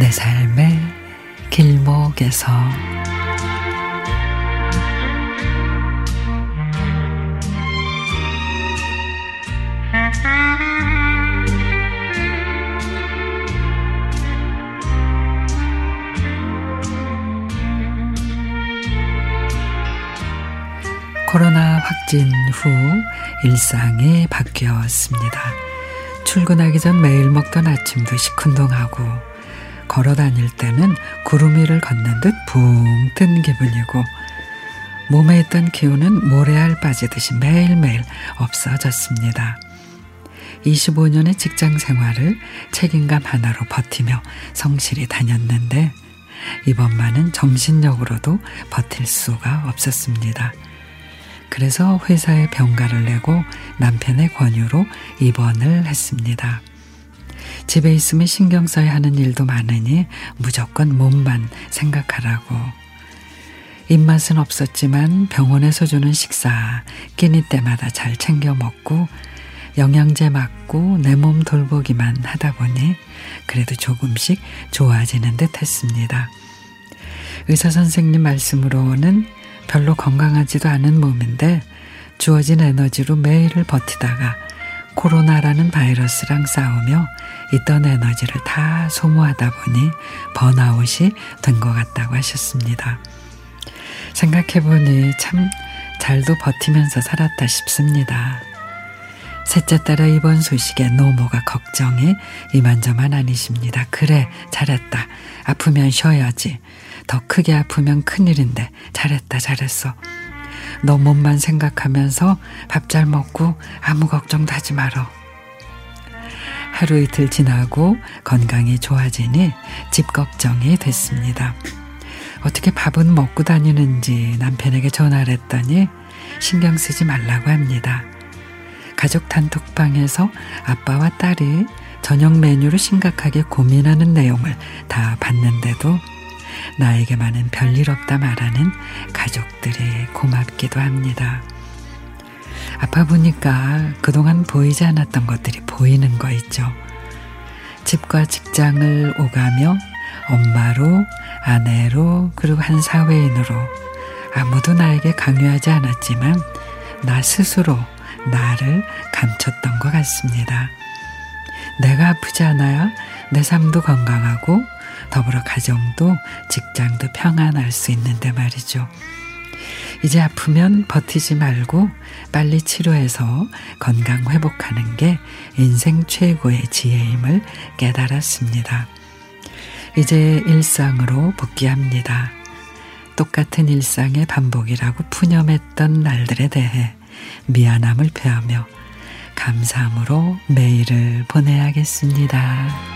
내 삶의 길목에서 코로나 확진 후 일상이 바뀌었습니다. 출근하기 전 매일 먹던 아침도 시큰둥하고 걸어 다닐 때는 구름 위를 걷는 듯 붕 뜬 기분이고 몸에 있던 기운은 모래알 빠지듯이 매일매일 없어졌습니다. 25년의 직장 생활을 책임감 하나로 버티며 성실히 다녔는데 이번만은 정신력으로도 버틸 수가 없었습니다. 그래서 회사에 병가를 내고 남편의 권유로 입원을 했습니다. 집에 있으면 신경 써야 하는 일도 많으니 무조건 몸만 생각하라고. 입맛은 없었지만 병원에서 주는 식사 끼니 때마다 잘 챙겨 먹고 영양제 맞고 내 몸 돌보기만 하다 보니 그래도 조금씩 좋아지는 듯 했습니다. 의사 선생님 말씀으로는 별로 건강하지도 않은 몸인데 주어진 에너지로 매일을 버티다가 코로나라는 바이러스랑 싸우며 있던 에너지를 다 소모하다 보니 번아웃이 된 것 같다고 하셨습니다. 생각해보니 참 잘도 버티면서 살았다 싶습니다. 셋째 딸아 이번 소식에 노모가 걱정이 이만저만 아니십니다. 그래 잘했다. 아프면 쉬어야지. 더 크게 아프면 큰일인데 잘했다 잘했어. 너 몸만 생각하면서 밥 잘 먹고 아무 걱정도 하지 말어. 하루 이틀 지나고 건강이 좋아지니 집 걱정이 됐습니다. 어떻게 밥은 먹고 다니는지 남편에게 전화를 했더니 신경 쓰지 말라고 합니다. 가족 단톡방에서 아빠와 딸이 저녁 메뉴로 심각하게 고민하는 내용을 다 봤는데도 나에게만은 별일 없다 말하는 가족들이 고맙기도 합니다. 아파 보니까 그동안 보이지 않았던 것들이 보이는 거 있죠. 집과 직장을 오가며 엄마로, 아내로, 그리고 한 사회인으로 아무도 나에게 강요하지 않았지만 나 스스로 나를 감췄던 것 같습니다. 내가 아프지 않아야 내 삶도 건강하고 더불어 가정도 직장도 평안할 수 있는데 말이죠. 이제 아프면 버티지 말고 빨리 치료해서 건강 회복하는 게 인생 최고의 지혜임을 깨달았습니다. 이제 일상으로 복귀합니다. 똑같은 일상의 반복이라고 푸념했던 날들에 대해 미안함을 표하며 감사함으로 매일을 보내야겠습니다.